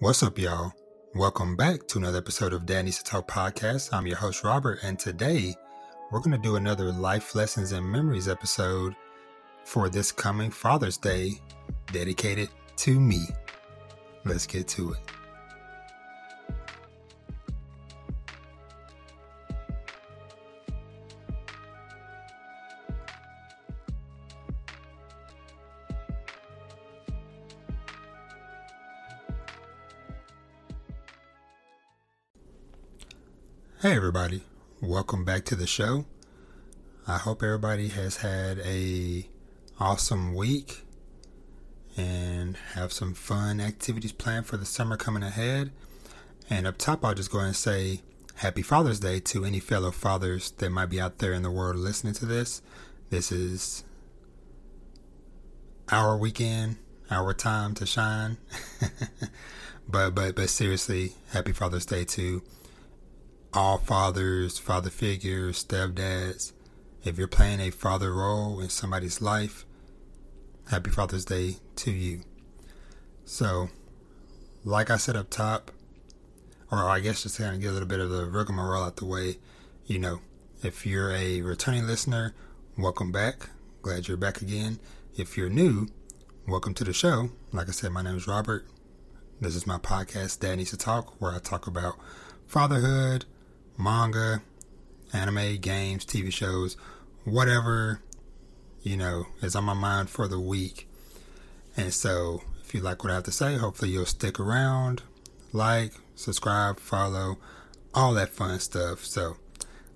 What's up, y'all? Welcome back to another episode of Needs Talk podcast. I'm your host, Robert, and today we're going to do another life lessons and memories episode for this coming Father's Day dedicated to me. Let's get to it. Everybody. Welcome back to the show. I hope everybody has had a awesome week and have some fun activities planned for the summer coming ahead. And up top, I'll just go and say Happy Father's Day to any fellow fathers that might be out there in the world listening to this. This is our weekend, our time to shine. but but but seriously, Happy Father's Day to all fathers, father figures, stepdads. If you're playing a father role in somebody's life, happy Father's Day to you. So, like I said up top, or I guess just kind of get a little bit of the rigmarole out the way, you know, if you're a returning listener, welcome back. Glad you're back again. If you're new, welcome to the show. Like I said, my name is Robert. This is my podcast, Dad Needs to Talk, where I talk about fatherhood, manga, anime, games, TV shows, whatever, you know, is on my mind for the week. And so, if you like what I have to say, hopefully you'll stick around, like, subscribe, follow, all that fun stuff. So,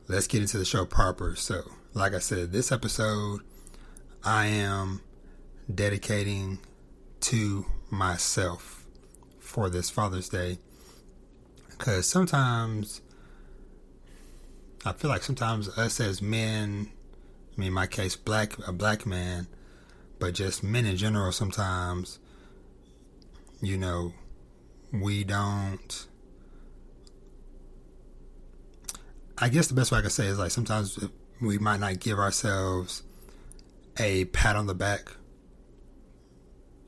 let's get into the show proper. So, like I said, this episode I am dedicating to myself for this Father's Day. Because sometimes I feel like sometimes us as men, I mean, in my case, black a black man, but just men in general, sometimes, you know, we don't. I guess the best way I can say is like sometimes we might not give ourselves a pat on the back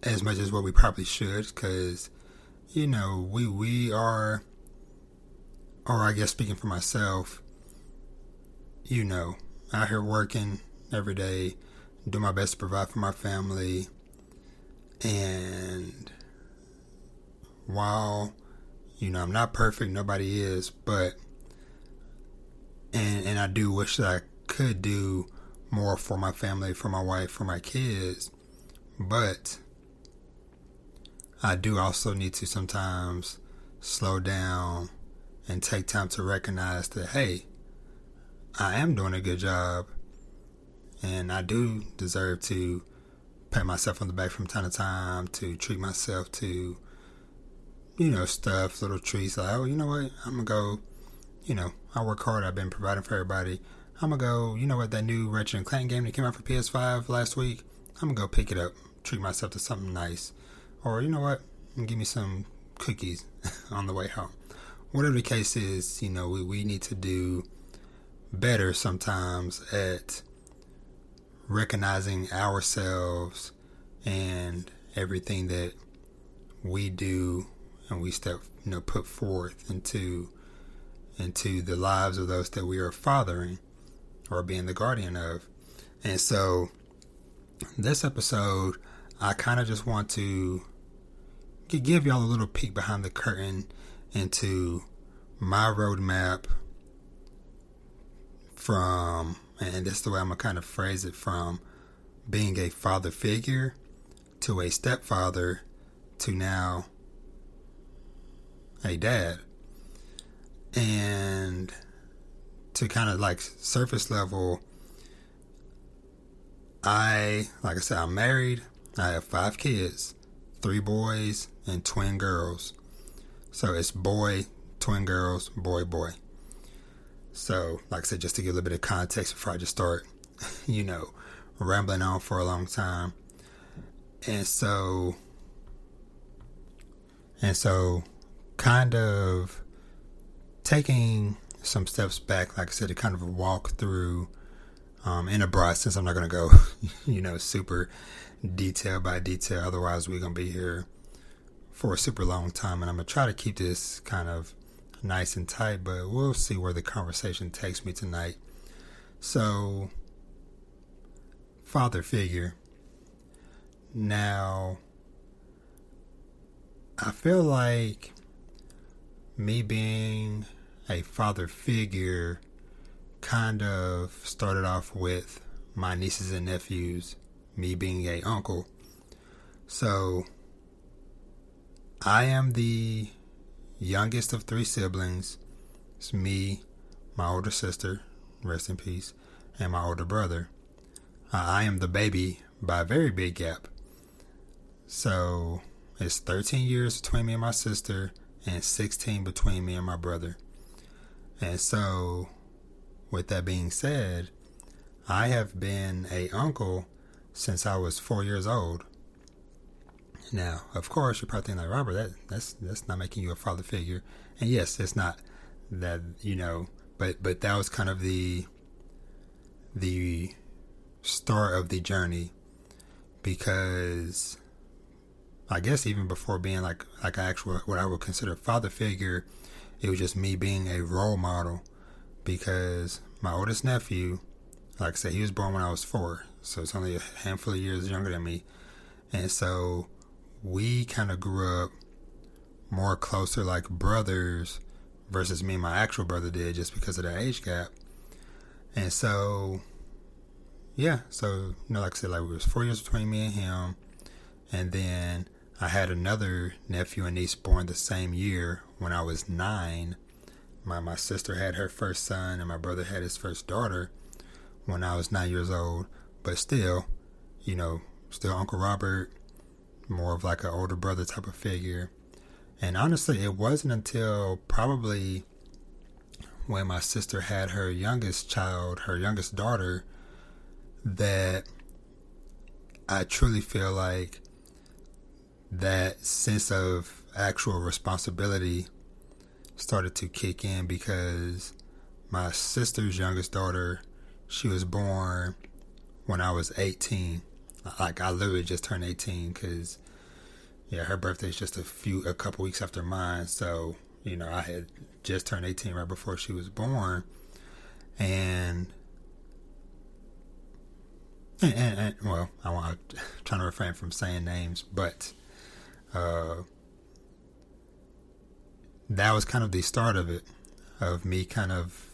as much as what we probably should, because you know we we are, or I guess speaking for myself you know, out here working every day, do my best to provide for my family. And while, you know, I'm not perfect, nobody is, but, and, and I do wish that I could do more for my family, for my wife, for my kids, but I do also need to sometimes slow down and take time to recognize that, hey, I am doing a good job, and I do deserve to pat myself on the back from time to time to treat myself to, you know, stuff, little treats like, oh, you know what, I'm gonna go, you know, I work hard. I've been providing for everybody. I'm gonna go, you know what, that new Ratchet and Clank game that came out for PS5 last week. I'm gonna go pick it up, treat myself to something nice, or you know what, give me some cookies on the way home. Whatever the case is, you know, we, we need to do better sometimes at recognizing ourselves and everything that we do and we step you know put forth into into the lives of those that we are fathering or being the guardian of. And so this episode i kind of just want to give y'all a little peek behind the curtain into my roadmap from, and this is the way I'm going to kind of phrase it from being a father figure to a stepfather to now a dad. And to kind of like surface level, I, like I said, I'm married. I have five kids three boys and twin girls. So it's boy, twin girls, boy, boy. So, like I said, just to give a little bit of context before I just start, you know, rambling on for a long time. And so, and so, kind of taking some steps back, like I said, to kind of walk through um, in a broad sense. I'm not going to go, you know, super detail by detail. Otherwise, we're going to be here for a super long time, and I'm gonna try to keep this kind of nice and tight, but we'll see where the conversation takes me tonight. So, father figure. Now, I feel like me being a father figure kind of started off with my nieces and nephews, me being a uncle. So I am the youngest of three siblings. It's me, my older sister, rest in peace, and my older brother. Uh, I am the baby by a very big gap. So it's 13 years between me and my sister, and 16 between me and my brother. And so, with that being said, I have been a uncle since I was four years old. Now, of course, you're probably thinking like Robert, that that's that's not making you a father figure. And yes, it's not that you know, but but that was kind of the the start of the journey because I guess even before being like like an actual what I would consider father figure, it was just me being a role model because my oldest nephew, like I said, he was born when I was four, so it's only a handful of years younger than me, and so we kind of grew up more closer like brothers versus me and my actual brother did just because of that age gap, and so yeah, so you know, like I said, like it was four years between me and him, and then I had another nephew and niece born the same year when I was nine. My my sister had her first son and my brother had his first daughter when I was nine years old. But still, you know, still Uncle Robert, more of like an older brother type of figure. And honestly, it wasn't until probably when my sister had her youngest child, her youngest daughter, that I truly feel like that sense of actual responsibility started to kick in because my sister's youngest daughter, she was born when I was 18. Like I literally just turned 18 because yeah, her birthday is just a few a couple weeks after mine. So you know, I had just turned 18 right before she was born, and and, and, and well, I want I'm trying to refrain from saying names, but uh, that was kind of the start of it, of me kind of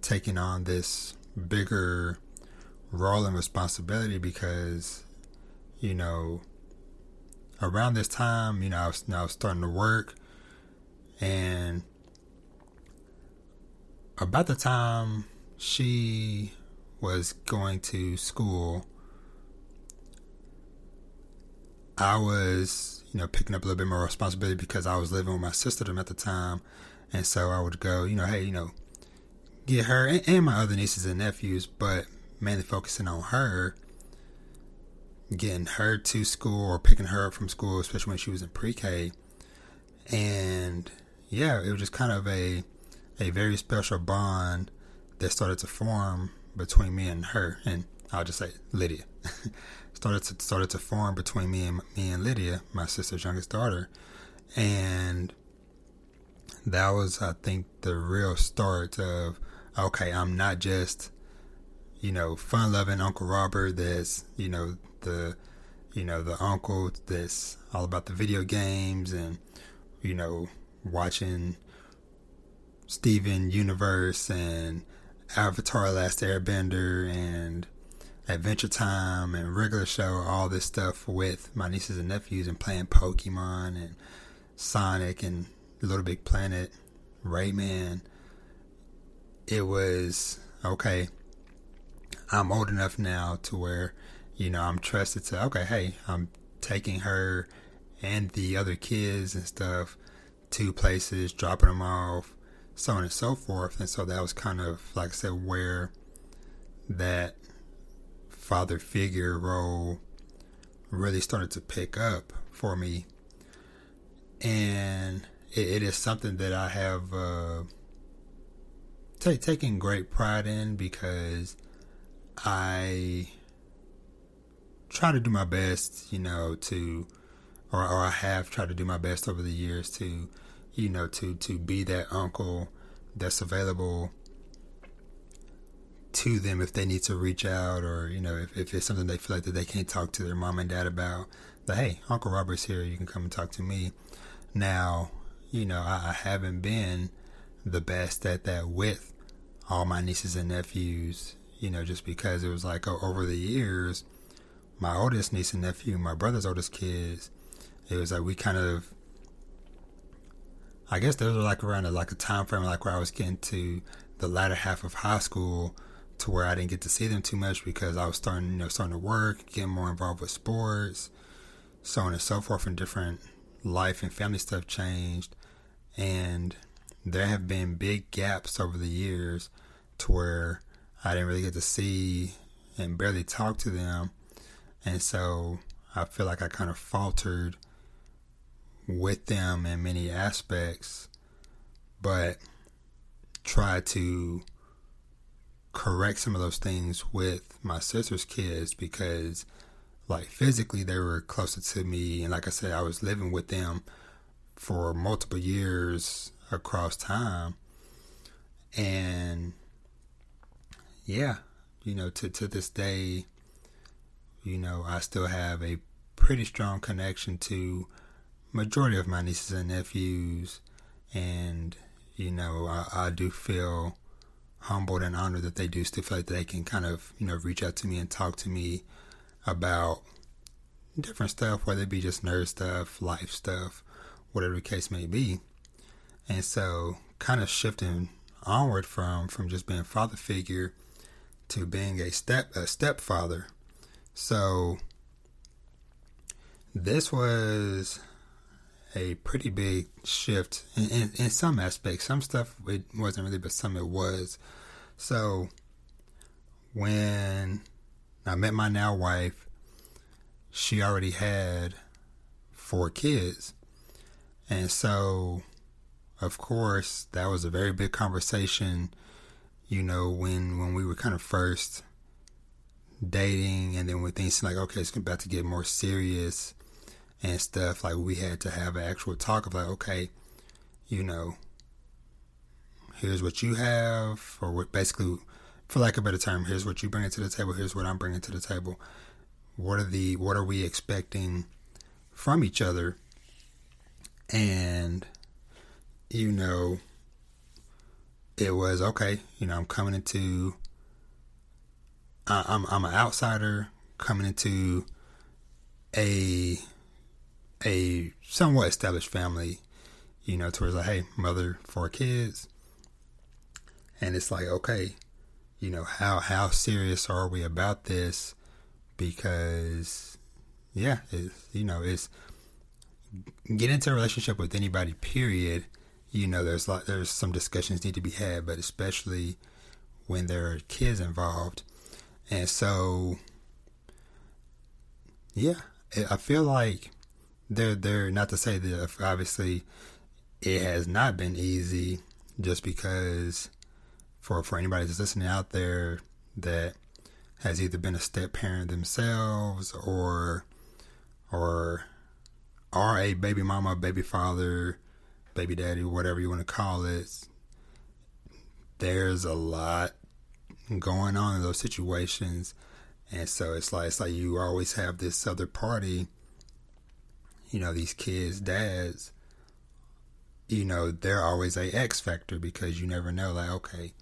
taking on this bigger role and responsibility because, you know, around this time, you know, I was, I was starting to work and about the time she was going to school, I was you know, picking up a little bit more responsibility because I was living with my sister at the time. And so I would go, you know, hey, you know, get her and, and my other nieces and nephews, but mainly focusing on her, getting her to school or picking her up from school, especially when she was in pre K. And yeah, it was just kind of a a very special bond that started to form between me and her. And I'll just say Lydia. started to started to form between me and me and Lydia, my sister's youngest daughter, and that was, I think, the real start of okay, I'm not just you know fun loving Uncle Robert. That's you know the you know the uncle that's all about the video games and you know watching Steven Universe and Avatar: Last Airbender and Adventure Time and regular show, all this stuff with my nieces and nephews and playing Pokemon and Sonic and Little Big Planet, Rayman. It was okay. I'm old enough now to where, you know, I'm trusted to, okay, hey, I'm taking her and the other kids and stuff to places, dropping them off, so on and so forth. And so that was kind of, like I said, where that father figure role really started to pick up for me. And it, it is something that I have uh, t- taken great pride in because I try to do my best, you know, to or, or I have tried to do my best over the years to, you know, to to be that uncle that's available to them if they need to reach out or you know if, if it's something they feel like that they can't talk to their mom and dad about. That hey uncle robert's here. You can come and talk to me. Now you know I, I haven't been the best at that with all my nieces and nephews you know just because it was like over the years my oldest niece and nephew my brother's oldest kids it was like we kind of I guess those were like around a, like a time frame like where I was getting to the latter half of high school to where I didn't get to see them too much because I was starting, you know, starting to work, getting more involved with sports, so on and so forth, and different life and family stuff changed. And there have been big gaps over the years to where I didn't really get to see and barely talk to them. And so I feel like I kind of faltered with them in many aspects, but tried to correct some of those things with my sister's kids because like physically they were closer to me and like I said I was living with them for multiple years across time and yeah you know to to this day you know I still have a pretty strong connection to majority of my nieces and nephews and you know I, I do feel humbled and honored that they do still feel like they can kind of, you know, reach out to me and talk to me about different stuff, whether it be just nerd stuff, life stuff, whatever the case may be. And so kind of shifting onward from from just being father figure to being a step a stepfather. So this was a pretty big shift in, in, in, some aspects. Some stuff it wasn't really, but some it was. So when I met my now wife, she already had four kids. And so, of course, that was a very big conversation, you know, when, when we were kind of first dating and then when things like, okay, it's about to get more serious and stuff, like we had to have an actual talk of like, okay, you know, here's what you have, or what basically, for lack of a better term, here's what you bring to the table, here's what I'm bringing to the table. What are the what are we expecting from each other? And you know, it was okay. You know, I'm coming into. I'm I'm an outsider coming into a a somewhat established family, you know, towards like, hey, mother, four kids. And it's like, okay, you know, how how serious are we about this? Because yeah, it's you know, it's get into a relationship with anybody, period. You know, there's like there's some discussions need to be had, but especially when there are kids involved. And so yeah, I feel like they're they're not to say that obviously it has not been easy just because for for anybody that's listening out there that has either been a step parent themselves or or are a baby mama, baby father, baby daddy, or whatever you want to call it. There's a lot going on in those situations. And so it's like it's like you always have this other party you know, these kids' dads, you know, they're always a X factor because you never know, like, okay,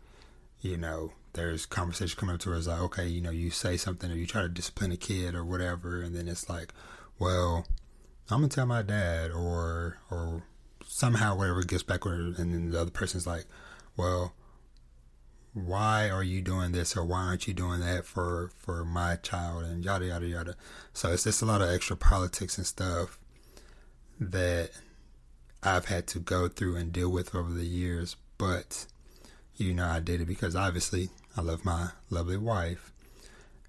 you know, there's conversation coming up to us like, okay, you know, you say something or you try to discipline a kid or whatever, and then it's like, well, I'm gonna tell my dad, or or somehow whatever gets backward, and then the other person's like, well, why are you doing this or why aren't you doing that for for my child and yada yada yada. So it's just a lot of extra politics and stuff that I've had to go through and deal with over the years. But, you know, I did it because obviously I love my lovely wife.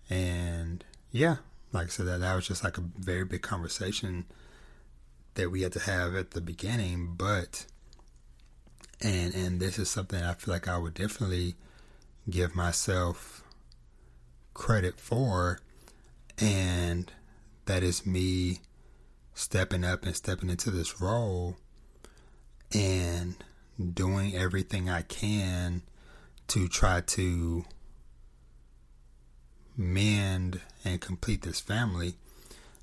And yeah, like I said, that, that was just like a very big conversation that we had to have at the beginning. But, and, and this is something I feel like I would definitely give myself credit for. And that is me stepping up and stepping into this role and doing everything I can to try to mend and complete this family.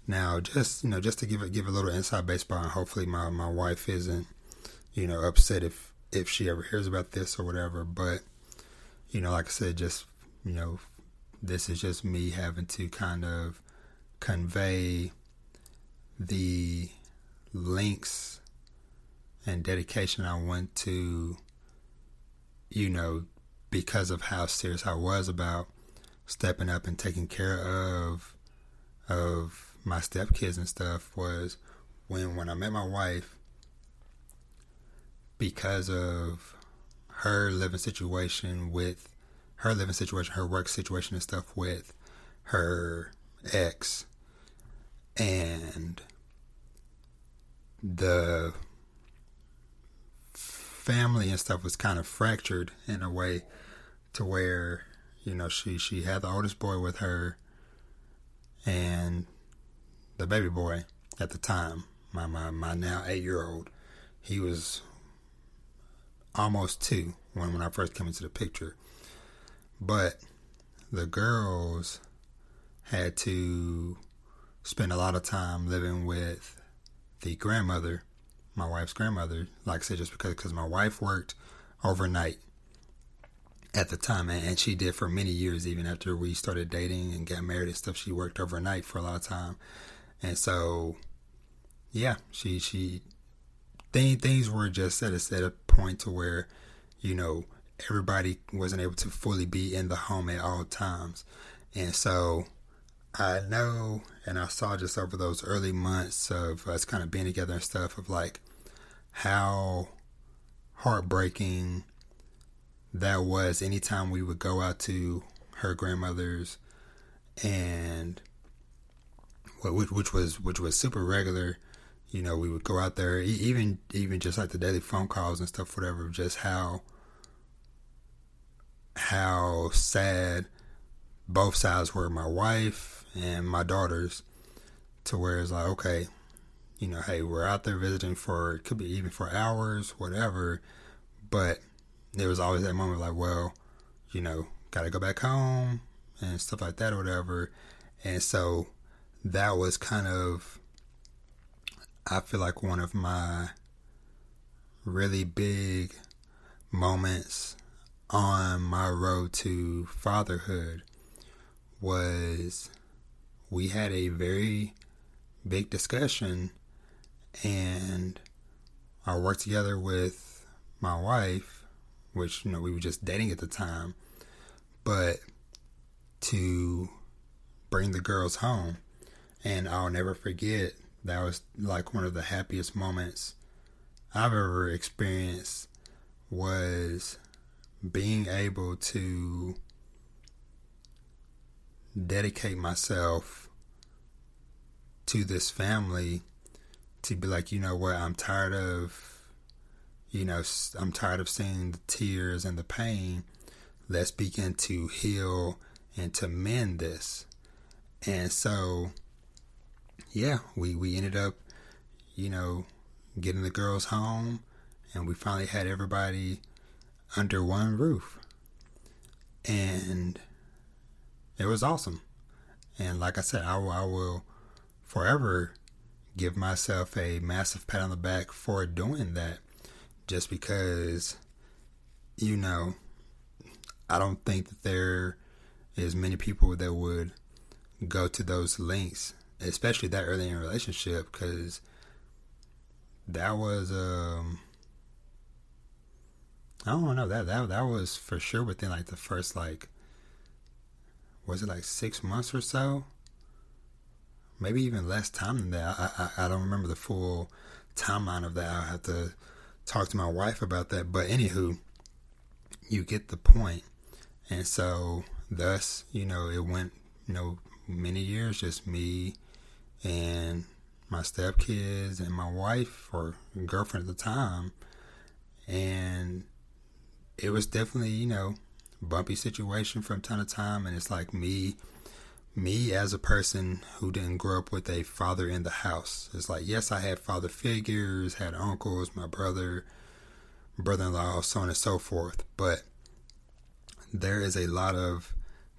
Now, just you know, just to give it give a little inside baseball, and hopefully my my wife isn't you know upset if if she ever hears about this or whatever. But you know, like I said, just you know, this is just me having to kind of convey the links and dedication I went to, you know, because of how serious I was about stepping up and taking care of of my stepkids and stuff was when when I met my wife because of her living situation with her living situation, her work situation and stuff with her ex. And the family and stuff was kind of fractured in a way to where you know she she had the oldest boy with her. And the baby boy at the time my my, my now eight year old he was almost two when when I first came into the picture but the girls had to spend a lot of time living with the grandmother my wife's grandmother, like I said, just because cause my wife worked overnight at the time, and she did for many years, even after we started dating and got married and stuff. She worked overnight for a lot of time, and so yeah, she she thing, things were just at a at a point to where you know everybody wasn't able to fully be in the home at all times, and so I know and I saw just over those early months of us kind of being together and stuff of like how heartbreaking that was anytime we would go out to her grandmother's and which was which was super regular you know we would go out there even even just like the daily phone calls and stuff whatever just how how sad both sides were my wife and my daughters to where it's like okay you know, hey, we're out there visiting for it could be even for hours, whatever. But there was always that moment like, well, you know, gotta go back home and stuff like that or whatever. And so that was kind of I feel like one of my really big moments on my road to fatherhood was we had a very big discussion and I worked together with my wife, which you know we were just dating at the time, but to bring the girls home, and I'll never forget that was like one of the happiest moments I've ever experienced was being able to dedicate myself to this family to be like, you know what, I'm tired of, you know, I'm tired of seeing the tears and the pain. Let's begin to heal and to mend this. And so, yeah, we, we ended up, you know, getting the girls home and we finally had everybody under one roof. And it was awesome. And like I said, I, I will forever give myself a massive pat on the back for doing that just because you know I don't think that there is many people that would go to those links especially that early in a relationship because that was um I don't know that that that was for sure within like the first like was it like six months or so maybe even less time than that. I, I, I don't remember the full timeline of that. I'll have to talk to my wife about that. But anywho, you get the point. And so, thus, you know, it went, you know, many years just me and my stepkids and my wife or girlfriend at the time. And it was definitely, you know, bumpy situation from time to time. And it's like me me as a person who didn't grow up with a father in the house, it's like, yes, I had father figures, had uncles, my brother, brother in law, so on and so forth. But there is a lot of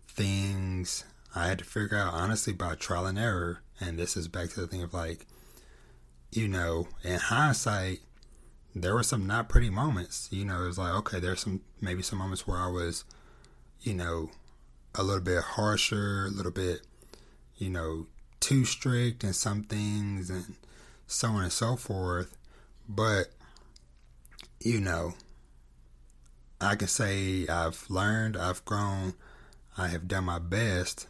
things I had to figure out, honestly, by trial and error. And this is back to the thing of like, you know, in hindsight, there were some not pretty moments. You know, it was like, okay, there's some, maybe some moments where I was, you know, a little bit harsher, a little bit, you know, too strict in some things and so on and so forth. But, you know, I can say I've learned, I've grown, I have done my best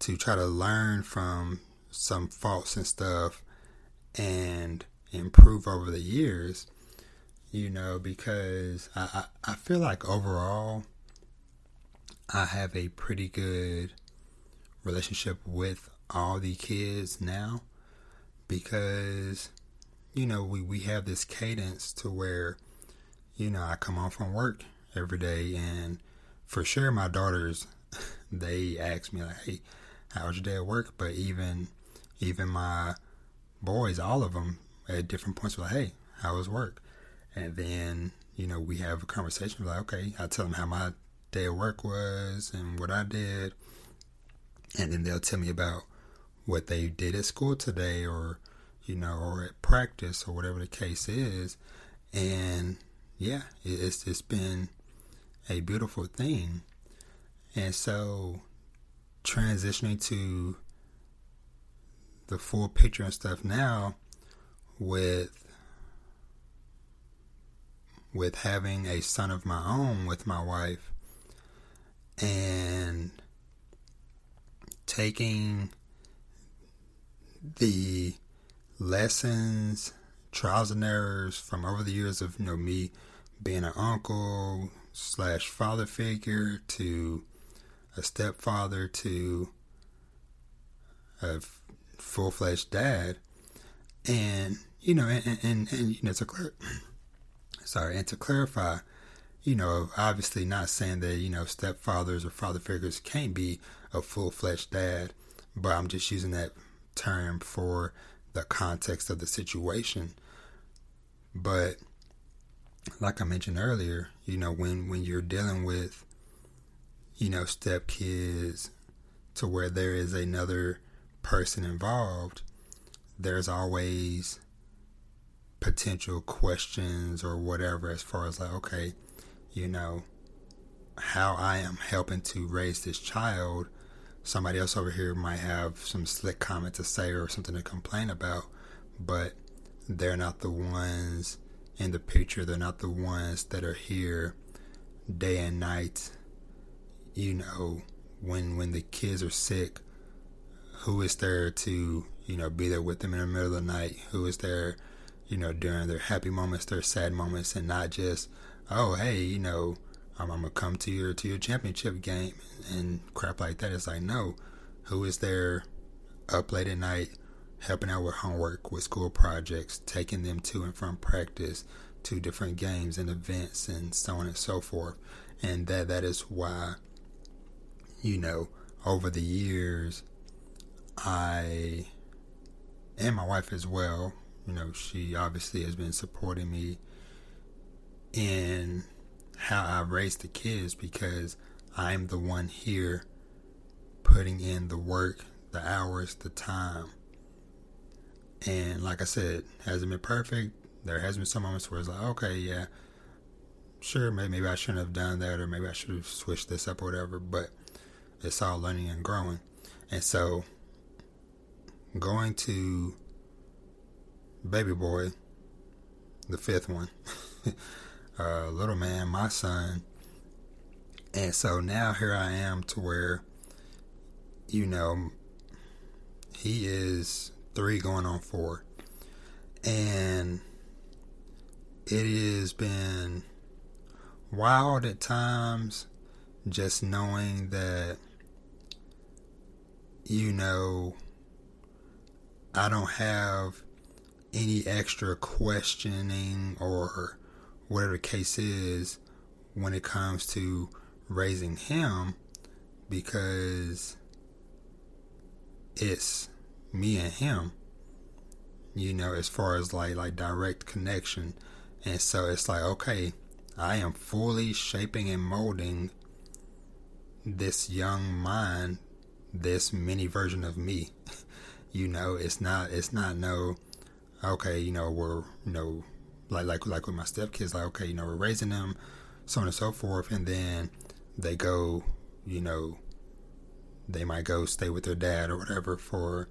to try to learn from some faults and stuff and improve over the years, you know, because I, I, I feel like overall I have a pretty good relationship with all the kids now because you know we, we have this cadence to where you know I come home from work every day and for sure my daughters they ask me like hey how was your day at work but even even my boys all of them at different points were like hey how was work and then you know we have a conversation like okay I tell them how my day at work was and what I did. And then they'll tell me about what they did at school today or, you know, or at practice or whatever the case is. And yeah, it's, it's been a beautiful thing. And so transitioning to the full picture and stuff now with with having a son of my own with my wife and taking the lessons, trials and errors from over the years of you know me being an uncle slash father figure to a stepfather to a full fledged dad, and you know, and, and, and you know to clear, sorry, and to clarify, you know, obviously not saying that, you know, stepfathers or father figures can't be a full fledged dad, but I'm just using that term for the context of the situation. But like I mentioned earlier, you know, when, when you're dealing with, you know, stepkids to where there is another person involved, there's always potential questions or whatever as far as like, okay, you know, how I am helping to raise this child. Somebody else over here might have some slick comment to say or something to complain about, but they're not the ones in the picture. They're not the ones that are here day and night. You know, when when the kids are sick, who is there to you know be there with them in the middle of the night? Who is there, you know, during their happy moments, their sad moments, and not just oh hey, you know, I'm, I'm gonna come to your to your championship game and crap like that. It's like no, who is there up late at night helping out with homework, with school projects, taking them to and from practice, to different games and events, and so on and so forth. And that that is why, you know, over the years, I and my wife as well. You know, she obviously has been supporting me in how I raise the kids because I'm the one here putting in the work, the hours, the time. And like I said, hasn't been perfect. There has been some moments where it's like, okay, yeah, sure, maybe, maybe I shouldn't have done that, or maybe I should have switched this up or whatever. But it's all learning and growing. And so, going to Baby Boy, the fifth one. uh, little man, my son. And so now here I am to where, you know, he is three going on four. And it has been wild at times just knowing that, you know, I don't have any extra questioning or whatever the case is when it comes to raising him because it's me and him. You know, as far as like like direct connection. And so it's like, okay, I am fully shaping and molding this young mind, this mini version of me. you know, it's not it's not no okay, you know, we're you know like like like with my stepkids, like okay, you know, we're raising them, so on and so forth, and then they go, you know, they might go stay with their dad or whatever for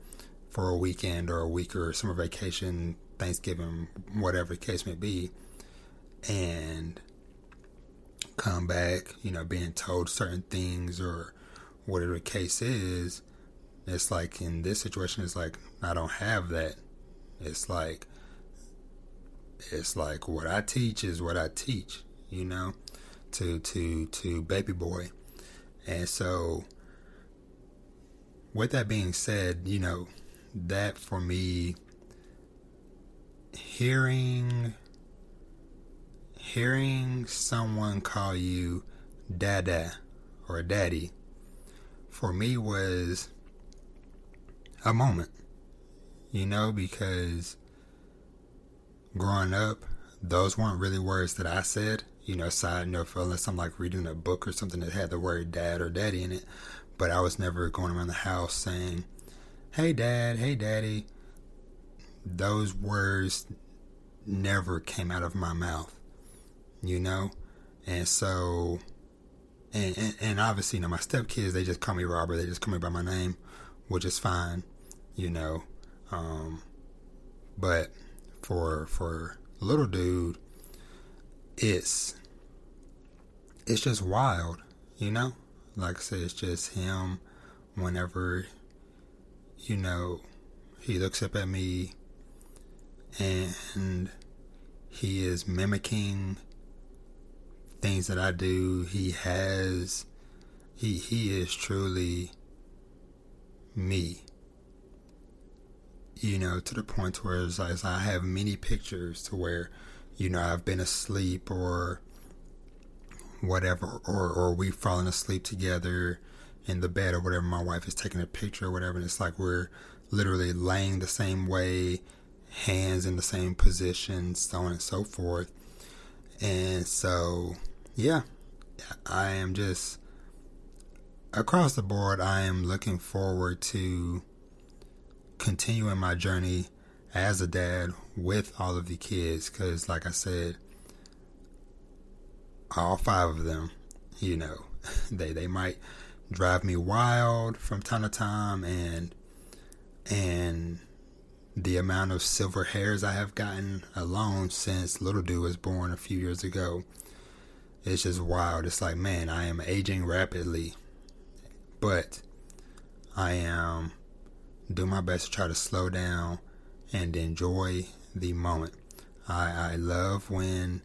for a weekend or a week or summer vacation, Thanksgiving, whatever the case may be, and come back, you know, being told certain things or whatever the case is. It's like in this situation, it's like I don't have that. It's like it's like what I teach is what I teach, you know, to to to baby boy. And so with that being said, you know, that for me hearing hearing someone call you dada or daddy for me was a moment you know because growing up, those weren't really words that I said. You know, side note, unless I'm like reading a book or something that had the word dad or daddy in it. But I was never going around the house saying, hey, dad, hey, daddy. Those words never came out of my mouth, you know? And so, and, and, and obviously, you know, my stepkids, they just call me Robert. They just call me by my name, which is fine, you know? Um, but for for little dude, it's it's just wild, you know. Like I said, it's just him. Whenever you know he looks up at me and he is mimicking things that I do. He has he he is truly me you know, to the point where it's like, I have many pictures to where, you know, I've been asleep or whatever, or, or we've fallen asleep together in the bed or whatever. My wife is taking a picture or whatever. And it's like we're literally laying the same way, hands in the same position, so on and so forth. And so, yeah, I am just across the board, I am looking forward to continuing my journey as a dad with all of the kids because like i said all five of them you know they they might drive me wild from time to time and and the amount of silver hairs i have gotten alone since little dude was born a few years ago it's just wild it's like man i am aging rapidly but i am do my best to try to slow down and enjoy the moment. I, I love when,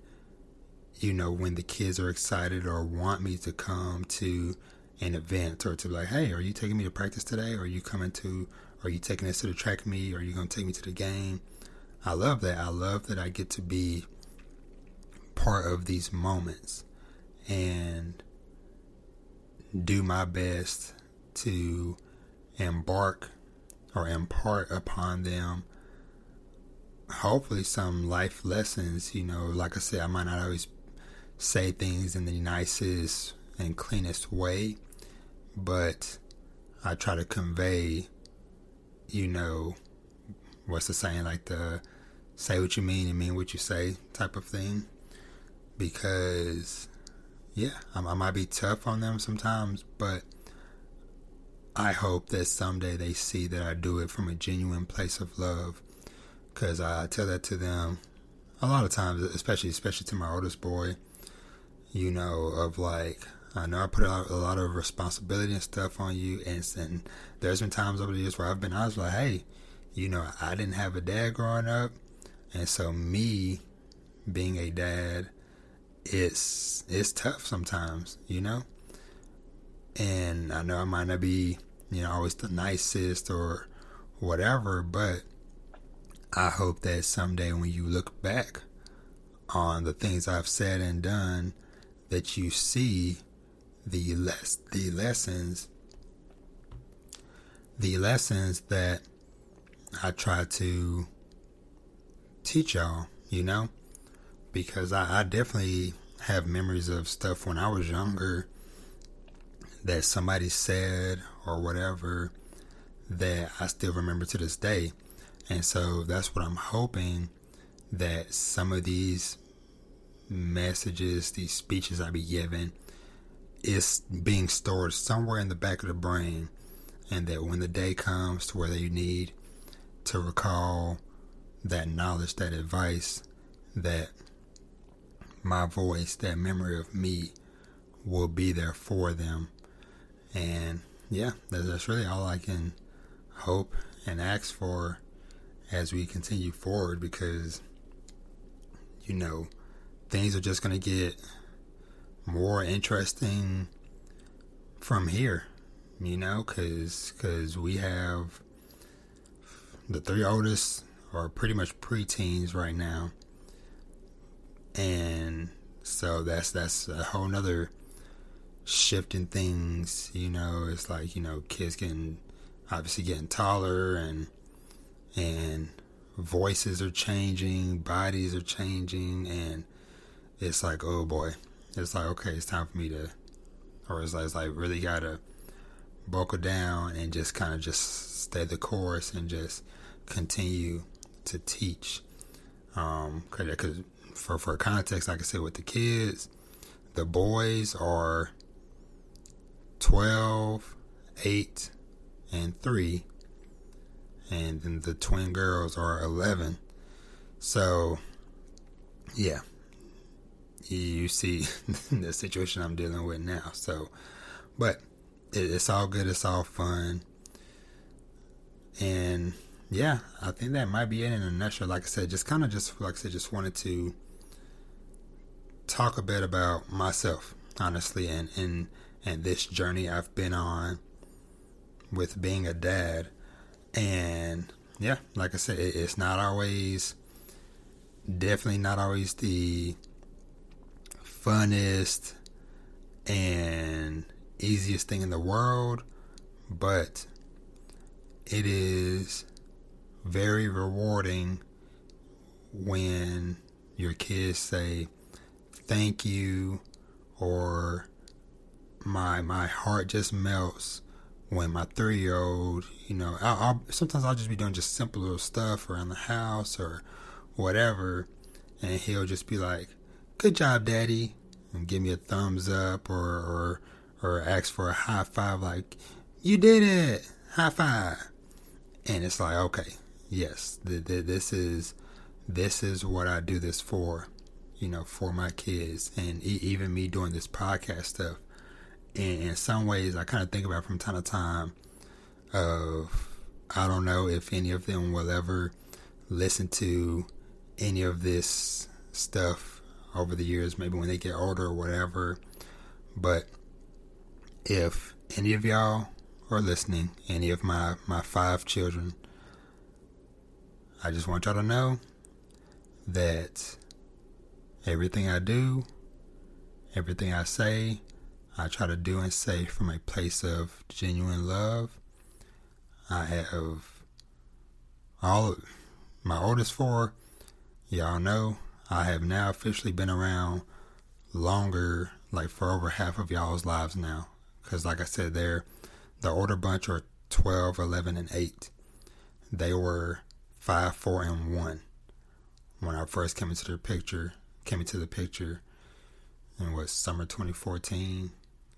you know, when the kids are excited or want me to come to an event or to be like, hey, are you taking me to practice today? Or are you coming to, are you taking us to the track meet? Are you going to take me to the game? I love that. I love that I get to be part of these moments and do my best to embark or impart upon them hopefully some life lessons you know. Like i said i might not always say things in the nicest and cleanest way but i try to convey you know what's the saying like the say what you mean and mean what you say type of thing. Because yeah I, I might be tough on them sometimes but I hope that someday they see that I do it from a genuine place of love. Because I tell that to them a lot of times, especially especially to my oldest boy. You know, of like I know I put a lot of responsibility and stuff on you, and, and there's been times over the years where I've been honest, like, hey, you know, I didn't have a dad growing up, and so me being a dad, it's it's tough sometimes, you know? And I know I might not be, you know, always the nicest or whatever, but I hope that someday when you look back on the things I've said and done, that you see the less the lessons the lessons that I try to teach y'all, you know, because I, I definitely have memories of stuff when I was younger that somebody said or whatever that I still remember to this day. And so that's what I'm hoping that some of these messages, these speeches I be giving, is being stored somewhere in the back of the brain. And that when the day comes to where you need to recall that knowledge, that advice, that my voice, that memory of me will be there for them. And yeah, that's really all I can hope and ask for as we continue forward because, you know, things are just going to get more interesting from here, you know, because cause we have the three oldest are pretty much preteens right now. And so that's that's a whole nother shift in things, you know, it's like, you know, kids getting obviously getting taller and and voices are changing, bodies are changing and it's like, oh boy. It's like, okay, it's time for me to or it's like, it's like really gotta buckle down and just kind of just stay the course and just continue to teach. Um, cause, for for context, I said, with the kids, the boys are 12, 8, and 3, and then the twin girls are 11. So, yeah, you see the situation I'm dealing with now. So, but it's all good, it's all fun, and yeah, I think that might be it in a nutshell. Like I said, just kind of just like I said, just wanted to talk a bit about myself, honestly, and and and this journey I've been on with being a dad. And yeah, like I said, it, it's not always, definitely not always the funnest and easiest thing in the world, but it is very rewarding when your kids say thank you or my my heart just melts when my three year old you know I'll, I'll, sometimes I'll just be doing just simple little stuff around the house or whatever and he'll just be like good job daddy and give me a thumbs up or or or ask for a high five like you did it high five and it's like okay yes, th- th- this is this is what I do this for, you know, for my kids, and e- even me doing this podcast stuff. In some ways, I kind of think about from time to time of I don't know if any of them will ever listen to any of this stuff over the years, maybe when they get older or whatever. But if any of y'all are listening, any of my, my five children, I just want y'all to know that everything I do, everything I say, I try to do and say from a place of genuine love. I have all my oldest four, y'all know, I have now officially been around longer, like for over half of y'all's lives now. Because, like I said, they're the older bunch are 12, 11, and 8. They were five, four, and one when I first came into the picture. Came into the picture in was summer 2014,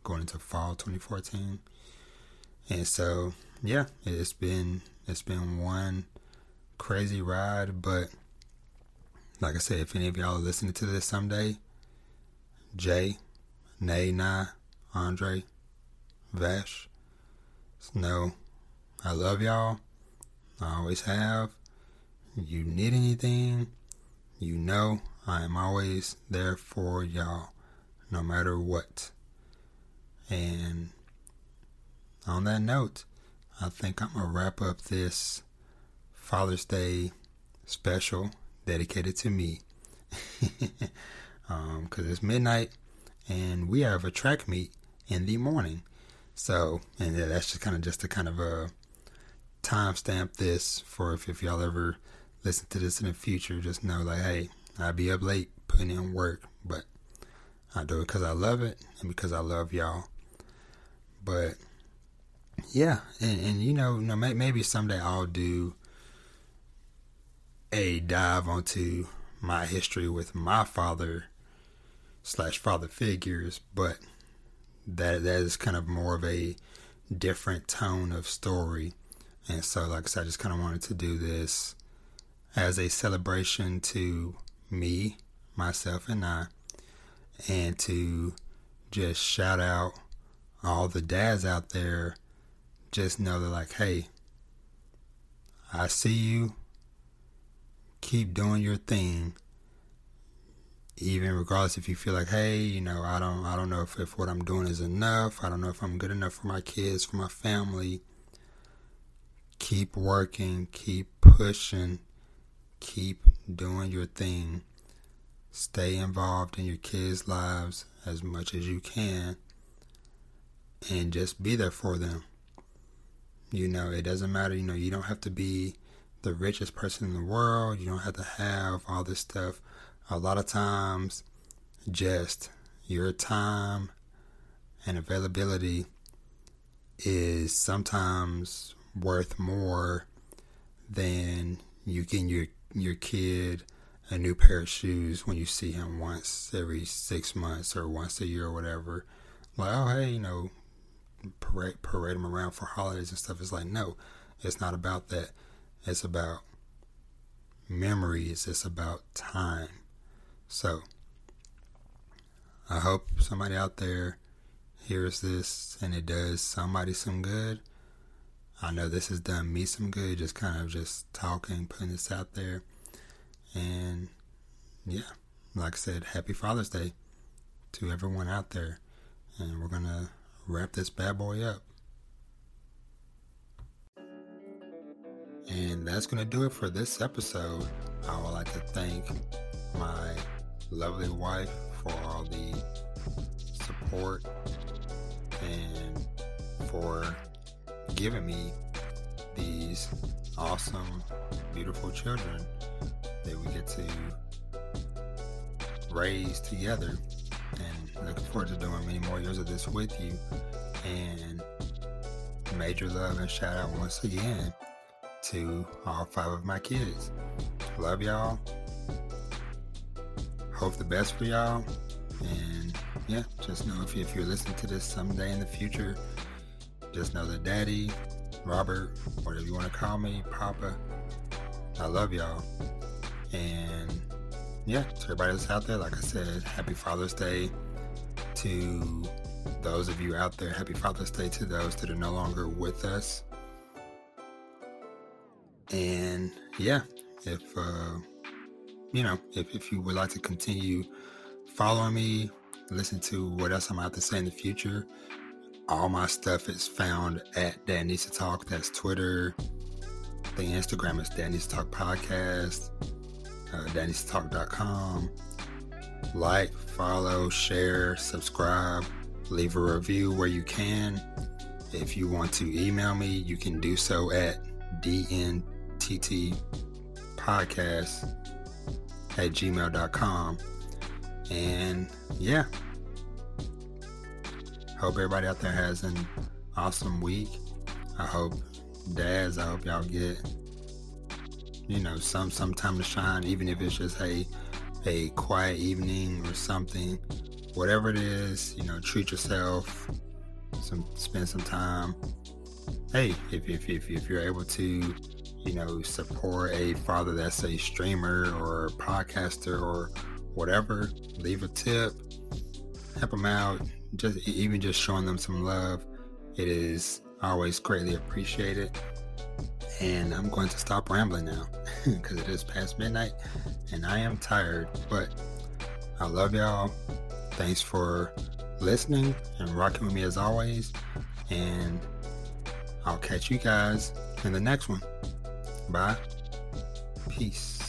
going into fall 2014, and so yeah, it's been it's been one crazy ride. But like I said, if any of y'all are listening to this someday, Jay, Nay, Na, Andre, Vash, Snow, I love y'all. I always have you need anything, you know I am always there for y'all, no matter what. And on that note, I think I'm going to wrap up this Father's Day special dedicated to me. Because um, it's midnight and we have a track meet in the morning. So, and that's just kind of just a kind of a timestamp this for if, if y'all ever listen to this in the future. Just know, like, hey, I'll be up late putting in work, but I do it because I love it and because I love y'all. But yeah, and, and you know, you know, maybe someday I'll do a dive onto my history with my father slash father figures, but that that is kind of more of a different tone of story. And so, like I said, I just kind of wanted to do this as a celebration to me, myself, and I, and to just shout out all the dads out there. Just know that, like, hey, I see you. Keep doing your thing even regardless if you feel like hey you know i don't i don't know if, if what i'm doing is enough i don't know if i'm good enough for my kids for my family keep working keep pushing keep doing your thing. Stay involved in your kids lives as much as you can and just be there for them. You know it doesn't matter you know you don't have to be the richest person in the world. You don't have to have all this stuff. A lot of times just your time and availability is sometimes worth more than you getting your your kid a new pair of shoes when you see him once every six months or once a year or whatever. Like, oh hey, you know, parade parade him around for holidays and stuff. It's like no, it's not about that. It's about memories. It's about time. So, I hope somebody out there hears this and it does somebody some good. I know this has done me some good, just kind of just talking, putting this out there. And yeah, like I said, happy Father's Day to everyone out there. And we're going to wrap this bad boy up. And that's going to do it for this episode. I would like to thank my lovely wife for all the support and for giving me these awesome, beautiful children that we get to raise together. And looking forward to doing many more years of this with you. And major love and shout out once again to all five of my kids. Love y'all hope the best for y'all. And yeah, just know if, if you're listening to this someday in the future, just know that Daddy, Robert, whatever you want to call me, Papa, I love y'all. And yeah, to everybody that's out there, like I said, happy Father's Day to those of you out there. Happy Father's Day to those that are no longer with us. And yeah, if uh, you know, if, if you would like to continue following me, listen to what else I'm about to say in the future, all my stuff is found at Dad Talk. That's Twitter. The Instagram is Dad Talk Podcast. Uh, DadNeedsToTalk.com. Like, follow, share, subscribe, leave a review where you can. If you want to email me, you can do so at dnttpodcast at gmail.com. And yeah, hope everybody out there has an awesome week. I hope dads, I hope y'all get you know some some time to shine, even if it's just a a quiet evening or something. Whatever it is, you know, treat yourself. Some spend some time. Hey, if if if, if you're able to you know, support a father that's a streamer or a podcaster or whatever, leave a tip, help them out, just even just showing them some love. It is always greatly appreciated. And I'm going to stop rambling now because it is past midnight and I am tired. But I love y'all. Thanks for listening and rocking with me as always. And I'll catch you guys in the next one. Bye. Peace.